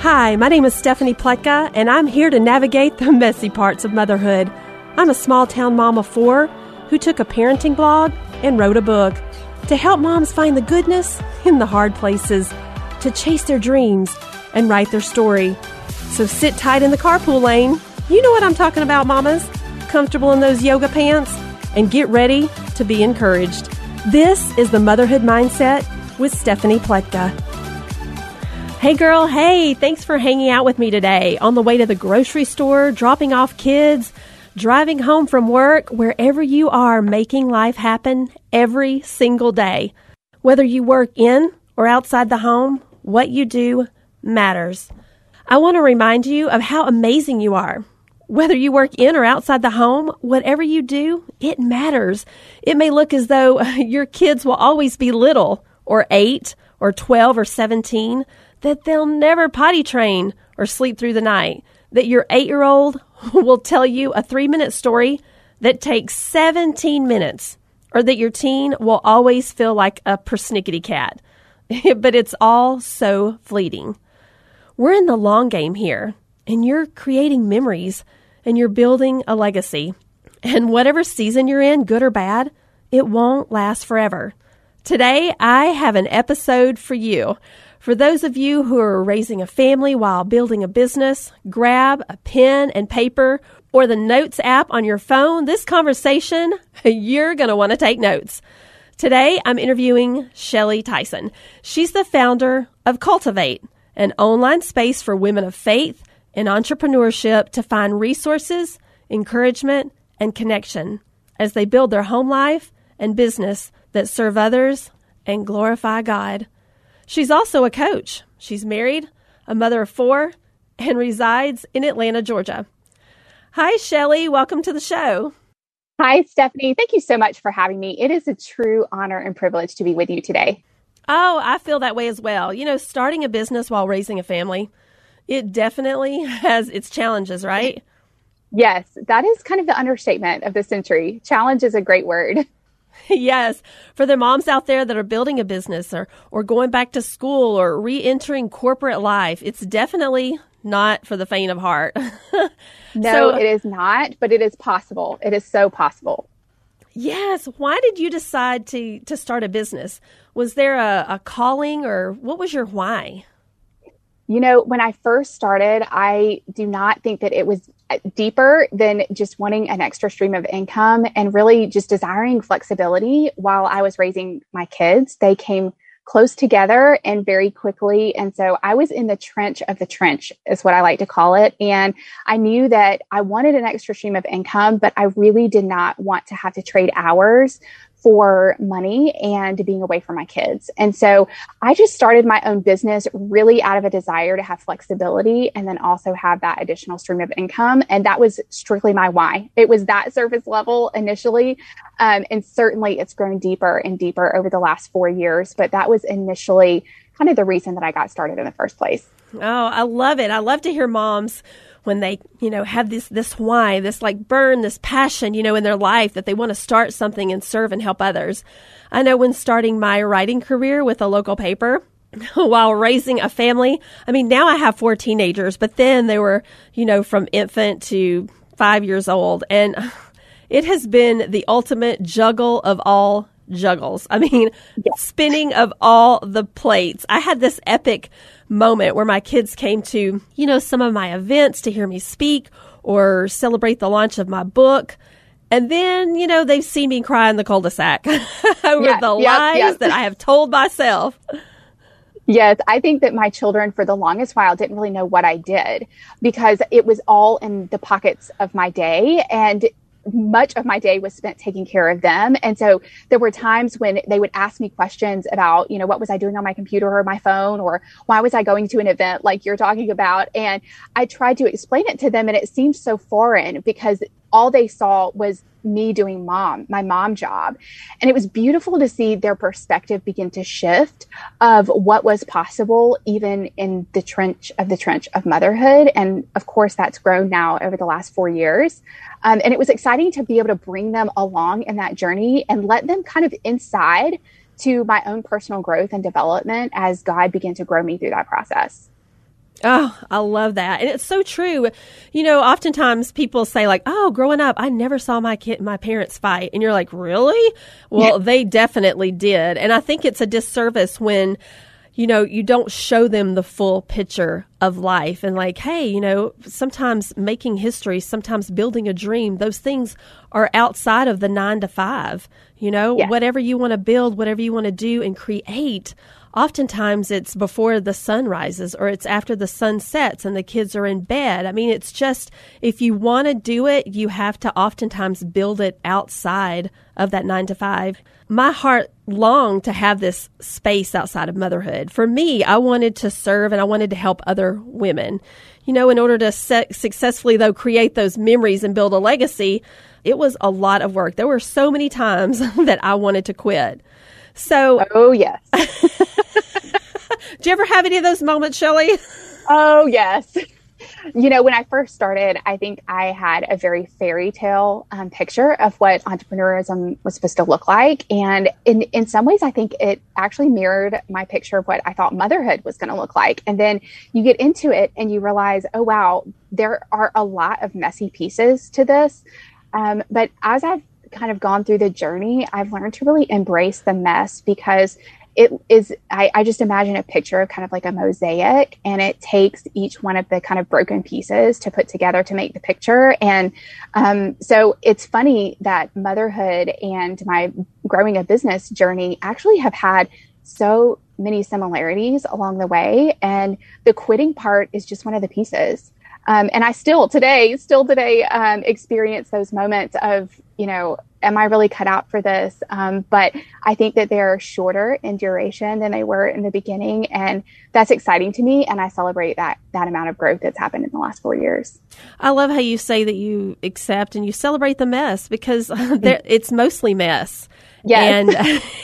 Hi, my name is Stephanie Pletka, and I'm here to navigate the messy parts of motherhood. I'm a small town mom of four who took a parenting blog and wrote a book to help moms find the goodness in the hard places, to chase their dreams and write their story. So sit tight in the carpool lane. You know what I'm talking about, mamas. Comfortable in those yoga pants and get ready to be encouraged. This is the Motherhood Mindset with Stephanie Pletka. Hey girl, hey, thanks for hanging out with me today on the way to the grocery store, dropping off kids, driving home from work, wherever you are making life happen every single day. Whether you work in or outside the home, what you do matters. I want to remind you of how amazing you are. Whether you work in or outside the home, whatever you do, it matters. It may look as though your kids will always be little, or 8, or 12, or 17 that they'll never potty train or sleep through the night, that your eight year old will tell you a three minute story that takes 17 minutes, or that your teen will always feel like a persnickety cat. but it's all so fleeting. We're in the long game here, and you're creating memories and you're building a legacy. And whatever season you're in, good or bad, it won't last forever. Today, I have an episode for you. For those of you who are raising a family while building a business, grab a pen and paper or the Notes app on your phone. This conversation, you're going to want to take notes. Today, I'm interviewing Shelly Tyson. She's the founder of Cultivate, an online space for women of faith and entrepreneurship to find resources, encouragement, and connection as they build their home life and business that serve others and glorify God. She's also a coach. She's married, a mother of four, and resides in Atlanta, Georgia. Hi, Shelly. Welcome to the show. Hi, Stephanie. Thank you so much for having me. It is a true honor and privilege to be with you today. Oh, I feel that way as well. You know, starting a business while raising a family, it definitely has its challenges, right? Yes, that is kind of the understatement of the century. Challenge is a great word. yes, for the moms out there that are building a business or or going back to school or re-entering corporate life, it's definitely not for the faint of heart. no, so, it is not, but it is possible. It is so possible. Yes. Why did you decide to to start a business? Was there a, a calling or what was your why? You know, when I first started, I do not think that it was uh, deeper than just wanting an extra stream of income and really just desiring flexibility while I was raising my kids. They came close together and very quickly. And so I was in the trench of the trench, is what I like to call it. And I knew that I wanted an extra stream of income, but I really did not want to have to trade hours for money and being away from my kids. And so I just started my own business really out of a desire to have flexibility and then also have that additional stream of income. And that was strictly my why. It was that surface level initially. Um, and certainly it's grown deeper and deeper over the last four years. But that was initially kind of the reason that I got started in the first place. Oh, I love it. I love to hear moms when they, you know, have this this why, this like burn, this passion, you know, in their life that they want to start something and serve and help others. I know when starting my writing career with a local paper, while raising a family. I mean, now I have four teenagers, but then they were, you know, from infant to five years old. And it has been the ultimate juggle of all juggles. I mean, spinning of all the plates. I had this epic moment where my kids came to, you know, some of my events to hear me speak or celebrate the launch of my book. And then, you know, they've seen me cry in the cul-de-sac over yeah, the yeah, lies yeah. that I have told myself. Yes, I think that my children for the longest while didn't really know what I did because it was all in the pockets of my day. And much of my day was spent taking care of them. And so there were times when they would ask me questions about, you know, what was I doing on my computer or my phone or why was I going to an event like you're talking about? And I tried to explain it to them and it seemed so foreign because all they saw was me doing mom, my mom job. And it was beautiful to see their perspective begin to shift of what was possible, even in the trench of the trench of motherhood. And of course, that's grown now over the last four years. Um, and it was exciting to be able to bring them along in that journey and let them kind of inside to my own personal growth and development as God began to grow me through that process. Oh, I love that. And it's so true. You know, oftentimes people say like, "Oh, growing up, I never saw my kid my parents fight." And you're like, "Really?" Well, yeah. they definitely did. And I think it's a disservice when you know, you don't show them the full picture of life and like, hey, you know, sometimes making history, sometimes building a dream, those things are outside of the 9 to 5. You know, yeah. whatever you want to build, whatever you want to do and create oftentimes it's before the sun rises or it's after the sun sets and the kids are in bed. I mean, it's just if you want to do it, you have to oftentimes build it outside of that nine to five. My heart longed to have this space outside of motherhood. For me, I wanted to serve and I wanted to help other women. You know, in order to successfully, though, create those memories and build a legacy, it was a lot of work. There were so many times that I wanted to quit. So, oh yes. Do you ever have any of those moments, Shelly? Oh yes. You know, when I first started, I think I had a very fairy tale um, picture of what entrepreneurism was supposed to look like. And in, in some ways, I think it actually mirrored my picture of what I thought motherhood was going to look like. And then you get into it and you realize, oh, wow, there are a lot of messy pieces to this. Um, but as I've kind of gone through the journey, I've learned to really embrace the mess because it is I, I, just imagine a picture of kind of like a mosaic and it takes each one of the kind of broken pieces to put together to make the picture. And um, so it's funny that motherhood and my growing a business journey actually have had so many similarities along the way. And the quitting part is just one of the pieces um, and I still today, still today, um, experience those moments of, you know, am I really cut out for this? Um, but I think that they're shorter in duration than they were in the beginning, and that's exciting to me. And I celebrate that that amount of growth that's happened in the last four years. I love how you say that you accept and you celebrate the mess because it's mostly mess. Yes.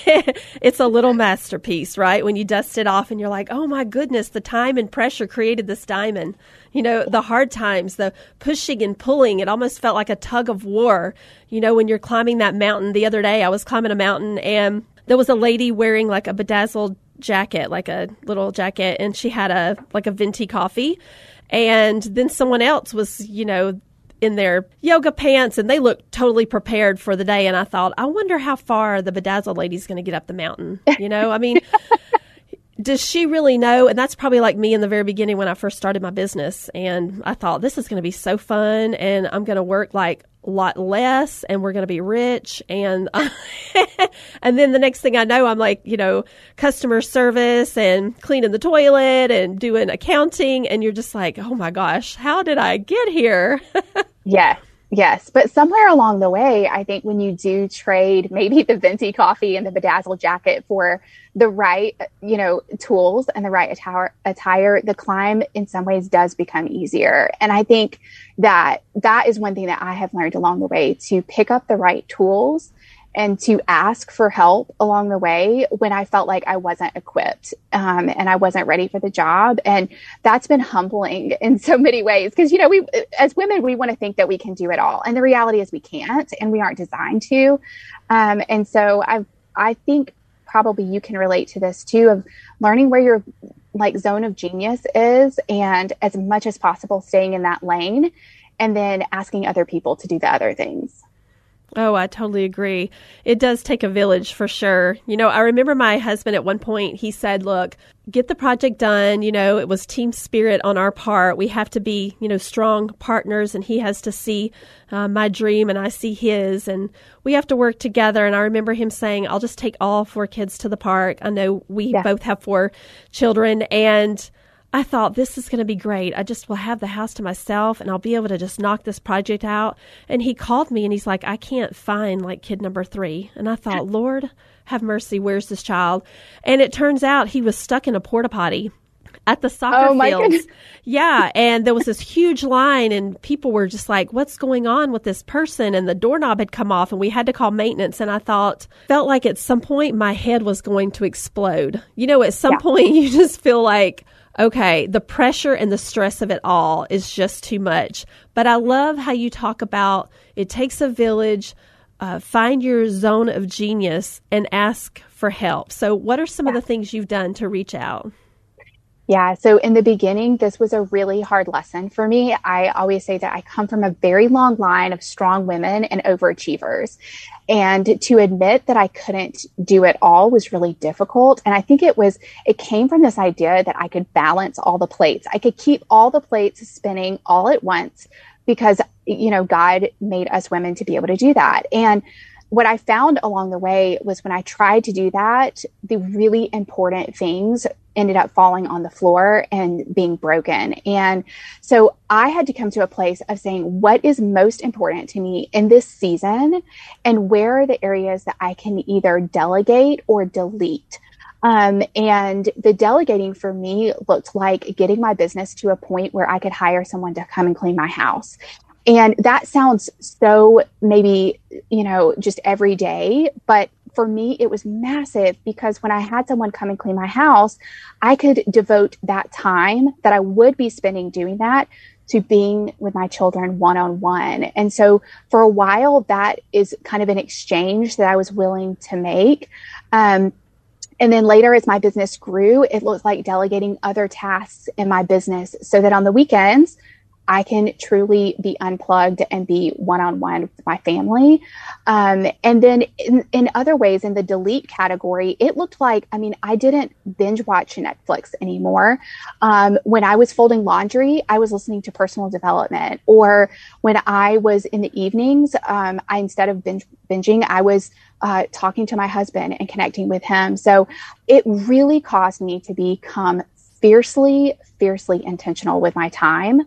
And it's a little masterpiece, right? When you dust it off and you're like, oh my goodness, the time and pressure created this diamond. You know, the hard times, the pushing and pulling, it almost felt like a tug of war. You know, when you're climbing that mountain the other day, I was climbing a mountain and there was a lady wearing like a bedazzled jacket, like a little jacket, and she had a like a venti coffee. And then someone else was, you know, in their yoga pants and they looked totally prepared for the day. And I thought, I wonder how far the bedazzled lady's going to get up the mountain. You know, I mean, does she really know? And that's probably like me in the very beginning when I first started my business. And I thought, this is going to be so fun and I'm going to work like lot less and we're going to be rich and and then the next thing I know I'm like you know customer service and cleaning the toilet and doing accounting and you're just like oh my gosh how did I get here? Yes Yes, but somewhere along the way, I think when you do trade maybe the venti coffee and the bedazzled jacket for the right, you know, tools and the right attire, attire, the climb in some ways does become easier. And I think that that is one thing that I have learned along the way to pick up the right tools and to ask for help along the way when I felt like I wasn't equipped um, and I wasn't ready for the job. And that's been humbling in so many ways because, you know, we, as women, we want to think that we can do it all. And the reality is we can't and we aren't designed to. Um, and so I, I think probably you can relate to this too of learning where your like zone of genius is and as much as possible staying in that lane and then asking other people to do the other things. Oh, I totally agree. It does take a village for sure. You know, I remember my husband at one point, he said, Look, get the project done. You know, it was team spirit on our part. We have to be, you know, strong partners, and he has to see uh, my dream and I see his, and we have to work together. And I remember him saying, I'll just take all four kids to the park. I know we yeah. both have four children, and I thought this is going to be great. I just will have the house to myself and I'll be able to just knock this project out. And he called me and he's like, I can't find like kid number three. And I thought, Lord, have mercy. Where's this child? And it turns out he was stuck in a porta potty at the soccer oh, fields. Yeah, and there was this huge line, and people were just like, "What's going on with this person?" And the doorknob had come off, and we had to call maintenance. And I thought, felt like at some point my head was going to explode. You know, at some yeah. point you just feel like okay, the pressure and the stress of it all is just too much. But I love how you talk about it takes a village. Uh, find your zone of genius and ask for help. So, what are some of the things you've done to reach out? Yeah. So in the beginning, this was a really hard lesson for me. I always say that I come from a very long line of strong women and overachievers. And to admit that I couldn't do it all was really difficult. And I think it was, it came from this idea that I could balance all the plates. I could keep all the plates spinning all at once because, you know, God made us women to be able to do that. And what I found along the way was when I tried to do that, the really important things ended up falling on the floor and being broken. And so I had to come to a place of saying, what is most important to me in this season? And where are the areas that I can either delegate or delete? Um, and the delegating for me looked like getting my business to a point where I could hire someone to come and clean my house. And that sounds so maybe, you know, just every day. But for me, it was massive because when I had someone come and clean my house, I could devote that time that I would be spending doing that to being with my children one on one. And so for a while, that is kind of an exchange that I was willing to make. Um, and then later, as my business grew, it looked like delegating other tasks in my business so that on the weekends, I can truly be unplugged and be one on one with my family. Um, and then in, in, other ways, in the delete category, it looked like, I mean, I didn't binge watch Netflix anymore. Um, when I was folding laundry, I was listening to personal development. Or when I was in the evenings, um, I instead of binge, binging, I was uh, talking to my husband and connecting with him. So it really caused me to become fiercely, fiercely intentional with my time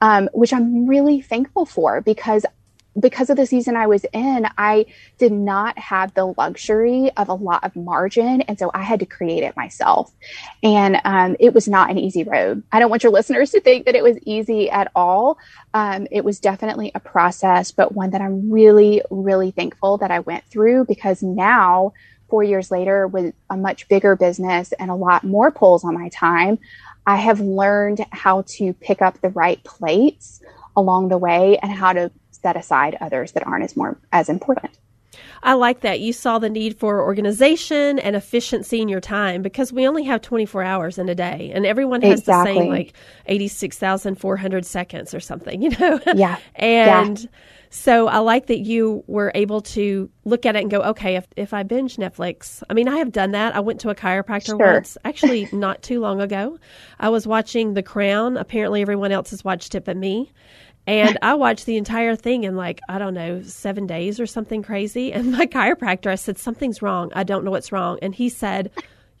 um, which I'm really thankful for because because of the season I was in, I did not have the luxury of a lot of margin. And so I had to create it myself. And um, it was not an easy road. I don't want your listeners to think that it was easy at all. Um, it was definitely a process, but one that I'm really, really thankful that I went through because now, four years later, with a much bigger business and a lot more pulls on my time, I have learned how to pick up the right plates along the way and how to set aside others that aren't as more as important. I like that. You saw the need for organization and efficiency in your time because we only have 24 hours in a day and everyone has exactly. the same like 86,400 seconds or something, you know? Yeah. and yeah. So I like that you were able to look at it and go, okay, if, if I binge Netflix, I mean, I have done that. I went to a chiropractor sure. once, actually not too long ago. I was watching The Crown. Apparently, everyone else has watched it but me. And I watched the entire thing in like, I don't know, seven days or something crazy. And my chiropractor, I said, something's wrong. I don't know what's wrong. And he said,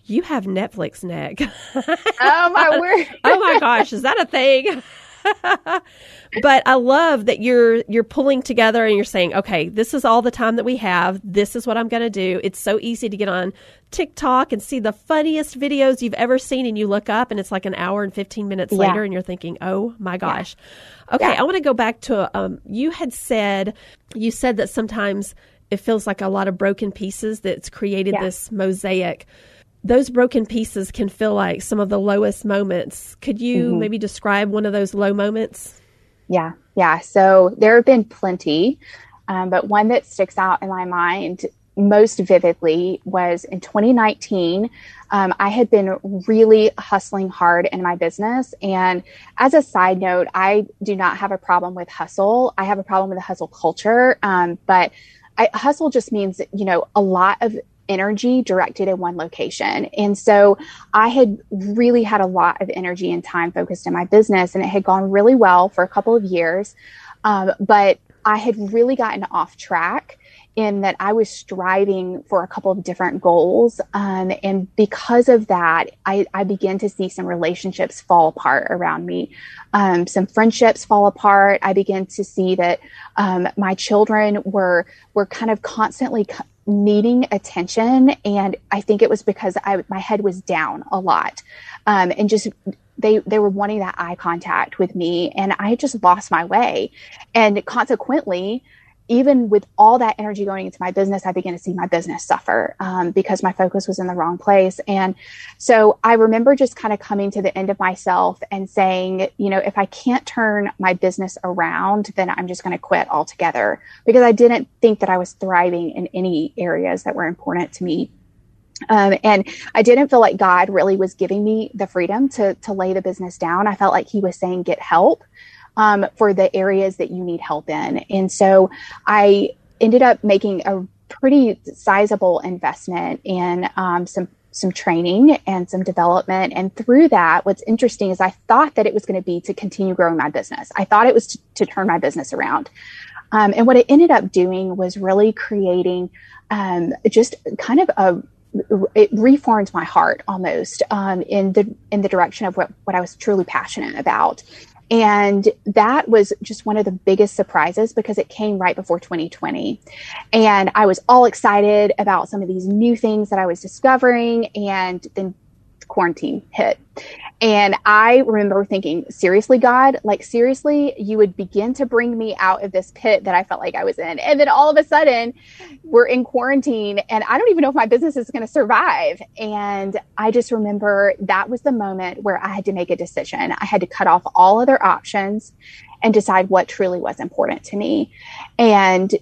you have Netflix neck. oh my word. oh my gosh, is that a thing? but I love that you're you're pulling together and you're saying, okay, this is all the time that we have. This is what I'm going to do. It's so easy to get on TikTok and see the funniest videos you've ever seen, and you look up and it's like an hour and 15 minutes yeah. later, and you're thinking, oh my gosh. Yeah. Okay, yeah. I want to go back to um, you had said you said that sometimes it feels like a lot of broken pieces that's created this mosaic those broken pieces can feel like some of the lowest moments. Could you mm-hmm. maybe describe one of those low moments? Yeah, yeah. So there have been plenty, um, but one that sticks out in my mind most vividly was in 2019. Um, I had been really hustling hard in my business. And as a side note, I do not have a problem with hustle. I have a problem with the hustle culture. Um, but I, hustle just means, you know, a lot of energy directed in one location. And so I had really had a lot of energy and time focused in my business, and it had gone really well for a couple of years. Um, but I had really gotten off track in that I was striving for a couple of different goals. Um, and because of that, I, I, began to see some relationships fall apart around me. Um, some friendships fall apart. I began to see that um, my children were were kind of constantly needing attention. And I think it was because I, my head was down a lot. Um, and just they they were wanting that eye contact with me and I just lost my way. And consequently, even with all that energy going into my business, I began to see my business suffer um, because my focus was in the wrong place. And so I remember just kind of coming to the end of myself and saying, you know, if I can't turn my business around, then I'm just going to quit altogether because I didn't think that I was thriving in any areas that were important to me. Um, and I didn't feel like God really was giving me the freedom to to lay the business down. I felt like He was saying, "Get help um, for the areas that you need help in." And so I ended up making a pretty sizable investment in um, some some training and some development. And through that, what's interesting is I thought that it was going to be to continue growing my business. I thought it was to, to turn my business around. Um, and what it ended up doing was really creating um, just kind of a it reformed my heart almost um, in the in the direction of what, what I was truly passionate about. And that was just one of the biggest surprises because it came right before 2020. And I was all excited about some of these new things that I was discovering. And then quarantine hit. And I remember thinking, seriously, God, like, seriously, you would begin to bring me out of this pit that I felt like I was in. And then all of a sudden, we're in quarantine, and I don't even know if my business is going to survive. And I just remember that was the moment where I had to make a decision. I had to cut off all other options and decide what truly was important to me. And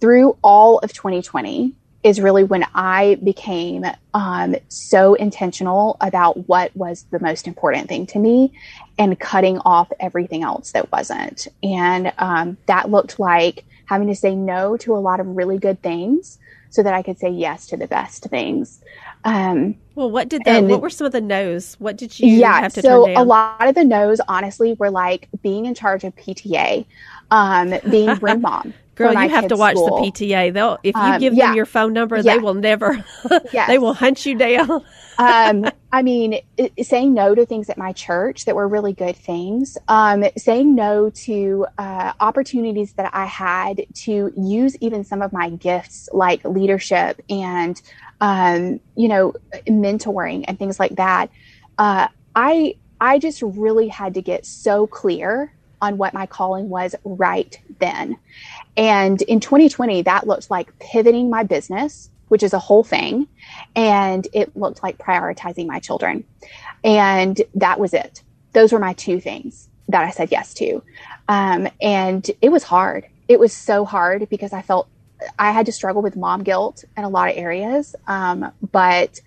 through all of 2020, is really when I became um, so intentional about what was the most important thing to me and cutting off everything else that wasn't. And um, that looked like having to say no to a lot of really good things so that I could say yes to the best things. Um, well, what did that? what were some of the no's? What did you yeah, have to so a lot of the no's, honestly, were like being in charge of PTA, um, being room mom. Girl, you have to watch school. the PTA. They'll if you um, give yeah. them your phone number, yeah. they will never. yes. they will hunt you down. um, I mean, it, saying no to things at my church that were really good things. Um, saying no to uh, opportunities that I had to use even some of my gifts, like leadership and um, you know, mentoring and things like that. Uh, I I just really had to get so clear on what my calling was right then. And in 2020, that looked like pivoting my business, which is a whole thing. And it looked like prioritizing my children. And that was it. Those were my two things that I said yes to. Um, and it was hard. It was so hard because I felt I had to struggle with mom guilt in a lot of areas. Um, but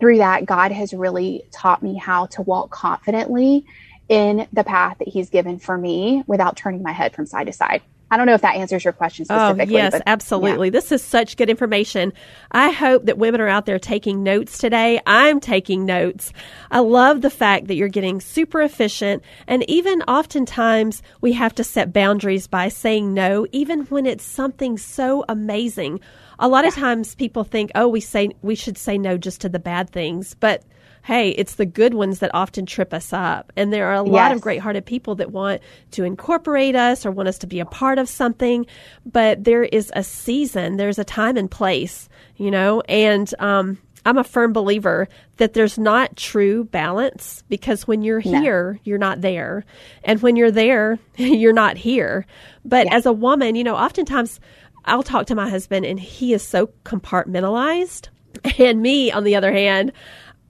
through that, God has really taught me how to walk confidently in the path that He's given for me without turning my head from side to side. I don't know if that answers your question oh, specifically. Oh, yes, but, absolutely. Yeah. This is such good information. I hope that women are out there taking notes today. I'm taking notes. I love the fact that you're getting super efficient. And even oftentimes, we have to set boundaries by saying no, even when it's something so amazing. A lot yeah. of times people think, oh, we say we should say no just to the bad things. But hey, it's the good ones that often trip us up. And there are a lot of great hearted people that want to incorporate us or want us to be a part of something. But there is a season, there's a time and place, you know, and, um, I'm a firm believer that there's not true balance because when you're here, no. you're not there. And when you're there, you're not here. But yeah. as a woman, you know, oftentimes I'll talk to my husband and he is so compartmentalized. And me, on the other hand,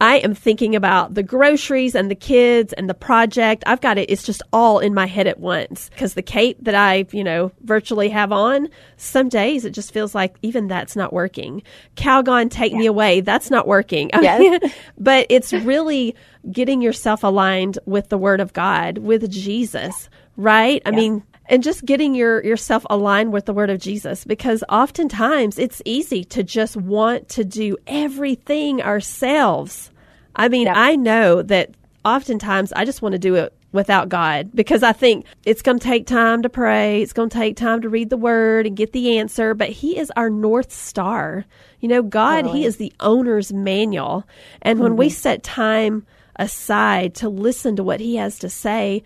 I am thinking about the groceries and the kids and the project. I've got it. It's just all in my head at once because the cape that I, you know, virtually have on, some days it just feels like even that's not working. Calgon, take yeah. me away. That's not working. Yes. but it's really getting yourself aligned with the word of God, with Jesus, right? I mean, and just getting your yourself aligned with the word of Jesus because oftentimes it's easy to just want to do everything ourselves. I mean. I know that oftentimes I just want to do it without God because I think it's going to take time to pray, it's going to take time to read the word and get the answer, but he is our north star. You know, God, he is the owner's manual. And when mm-hmm. we set time aside to listen to what he has to say,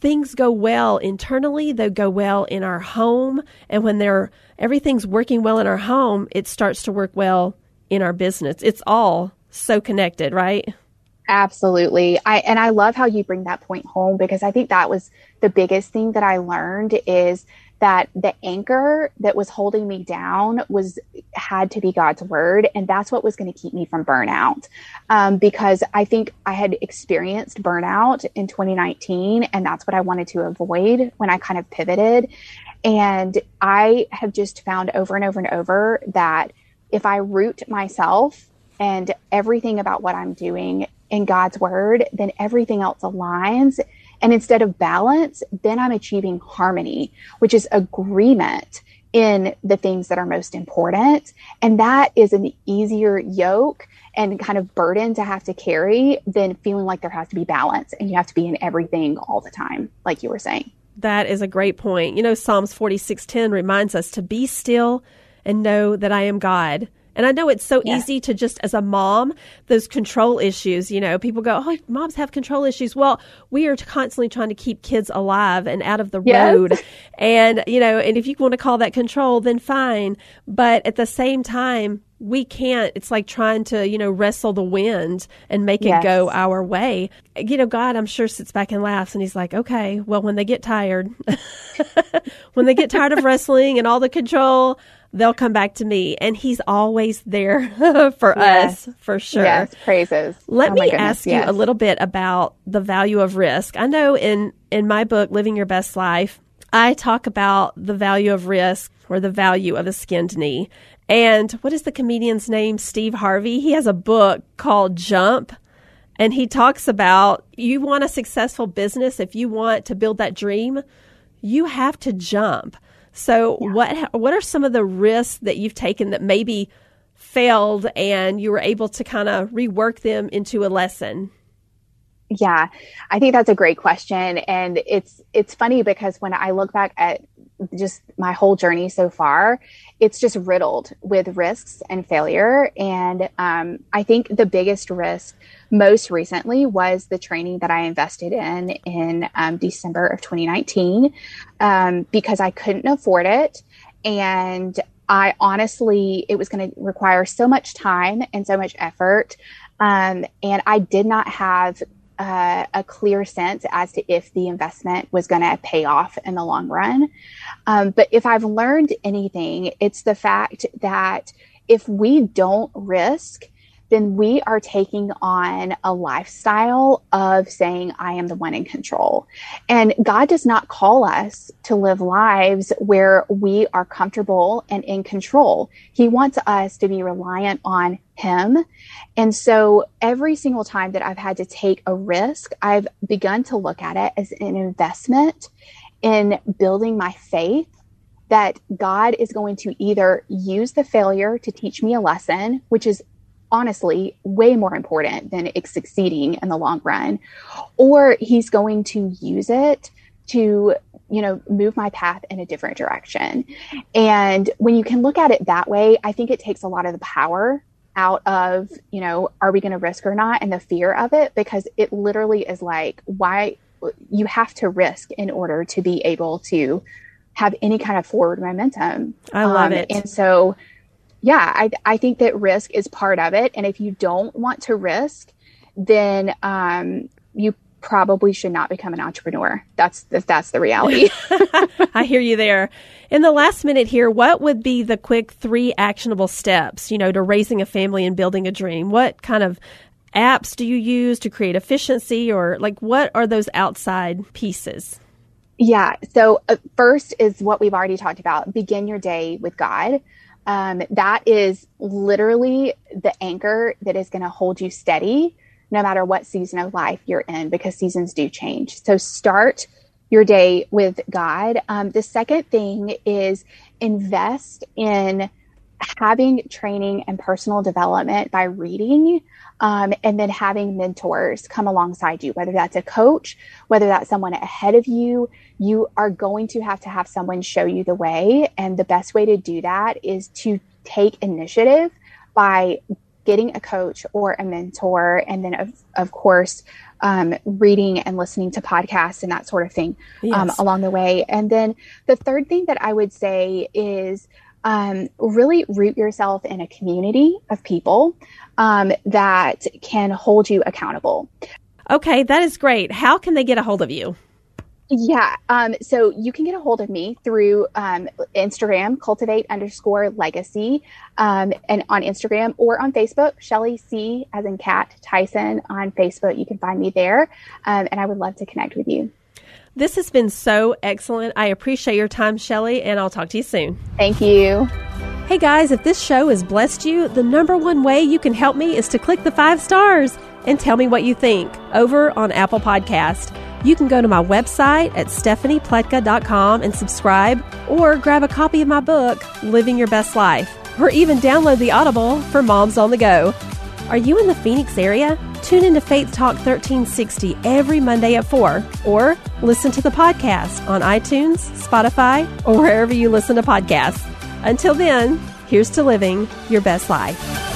things go well internally, they go well in our home, and when they're everything's working well in our home, it starts to work well in our business. It's all so connected, right? Absolutely. I and I love how you bring that point home because I think that was the biggest thing that I learned is that the anchor that was holding me down was had to be God's word, and that's what was going to keep me from burnout. Um, because I think I had experienced burnout in 2019, and that's what I wanted to avoid when I kind of pivoted. And I have just found over and over and over that if I root myself and everything about what I'm doing in God's word, then everything else aligns. And instead of balance, then I'm achieving harmony, which is agreement in the things that are most important. And that is an easier yoke and kind of burden to have to carry than feeling like there has to be balance and you have to be in everything all the time, like you were saying. That is a great point. You know, Psalms 46:10 reminds us to be still and know that I am God. And I know it's so yeah. easy to just, as a mom, those control issues, you know, people go, oh, moms have control issues. Well, we are constantly trying to keep kids alive and out of the yes. road. And, you know, and if you want to call that control, then fine. But at the same time, we can't it's like trying to you know wrestle the wind and make yes. it go our way you know god i'm sure sits back and laughs and he's like okay well when they get tired when they get tired of wrestling and all the control they'll come back to me. And he's always there for yes. us, for sure. Yes, praises. Let oh me ask yes. you a little bit about the value of risk. I know in, in my book, Living Your Best Life, I talk about the value of risk or the value of a skinned knee. And what is the comedian's name? Steve Harvey. He has a book called Jump. And he talks about you want a successful business, if you want to build that dream, you have to jump. So yeah. what what are some of the risks that you've taken that maybe failed and you were able to kind of rework them into a lesson? Yeah, I think that's a great question, and it's it's funny because when I look back at just my whole journey so far, it's just riddled with risks and failure. And um, I think the biggest risk most recently was the training that I invested in in um, December of 2019 um, because I couldn't afford it. And I honestly, it was going to require so much time and so much effort. Um, and I did not have uh, a clear sense as to if the investment was going to pay off in the long run. Um, but if I've learned anything, it's the fact that if we don't risk, then we are taking on a lifestyle of saying, I am the one in control. And God does not call us to live lives where we are comfortable and in control. He wants us to be reliant on Him. And so every single time that I've had to take a risk, I've begun to look at it as an investment in building my faith that God is going to either use the failure to teach me a lesson, which is honestly way more important than it succeeding in the long run. Or he's going to use it to you know move my path in a different direction. And when you can look at it that way i think it takes a lot of the power out of you know are we going to risk or not and the fear of it because it literally is like why you have to risk in order to be able to have any kind of forward momentum. I love um, it. and so yeah, I, I think that risk is part of it. And if you don't want to risk, then um, you probably should not become an entrepreneur. That's the, that's the reality. I hear you there. In the last minute here, what would be the quick three actionable steps, you know, to raising a family and building a dream? What kind of apps do you use to create efficiency or like what are those outside pieces? Yeah. So, uh, first is what we've already talked about begin your day with God um, that is literally the anchor that is going to hold you steady no matter what season of life you're in because seasons do change. So start your day with God. Um, the second thing is invest in having training and personal development by reading um, and then having mentors come alongside you, whether that's a coach, whether that's someone ahead of you, you are going to have to have someone show you the way. And the best way to do that is to take initiative by getting a coach or a mentor. And then, of, of course, um, reading and listening to podcasts and that sort of thing um, yes. um, along the way. And then the third thing that I would say is um, really root yourself in a community of people um, that can hold you accountable. Okay, that is great. How can they get a hold of you? Yeah. Um, so you can get a hold of me through um, Instagram, cultivate underscore legacy, um, and on Instagram or on Facebook, Shelly C as in cat Tyson on Facebook. You can find me there. Um, and I would love to connect with you. This has been so excellent. I appreciate your time, Shelly, and I'll talk to you soon. Thank you. Hey guys, if this show has blessed you, the number one way you can help me is to click the five stars and tell me what you think over on Apple Podcast. You can go to my website at stephaniepletka.com and subscribe, or grab a copy of my book, Living Your Best Life, or even download the Audible for moms on the go. Are you in the Phoenix area? Tune into Faith Talk 1360 every Monday at 4, or listen to the podcast on iTunes, Spotify, or wherever you listen to podcasts. Until then, here's to living your best life.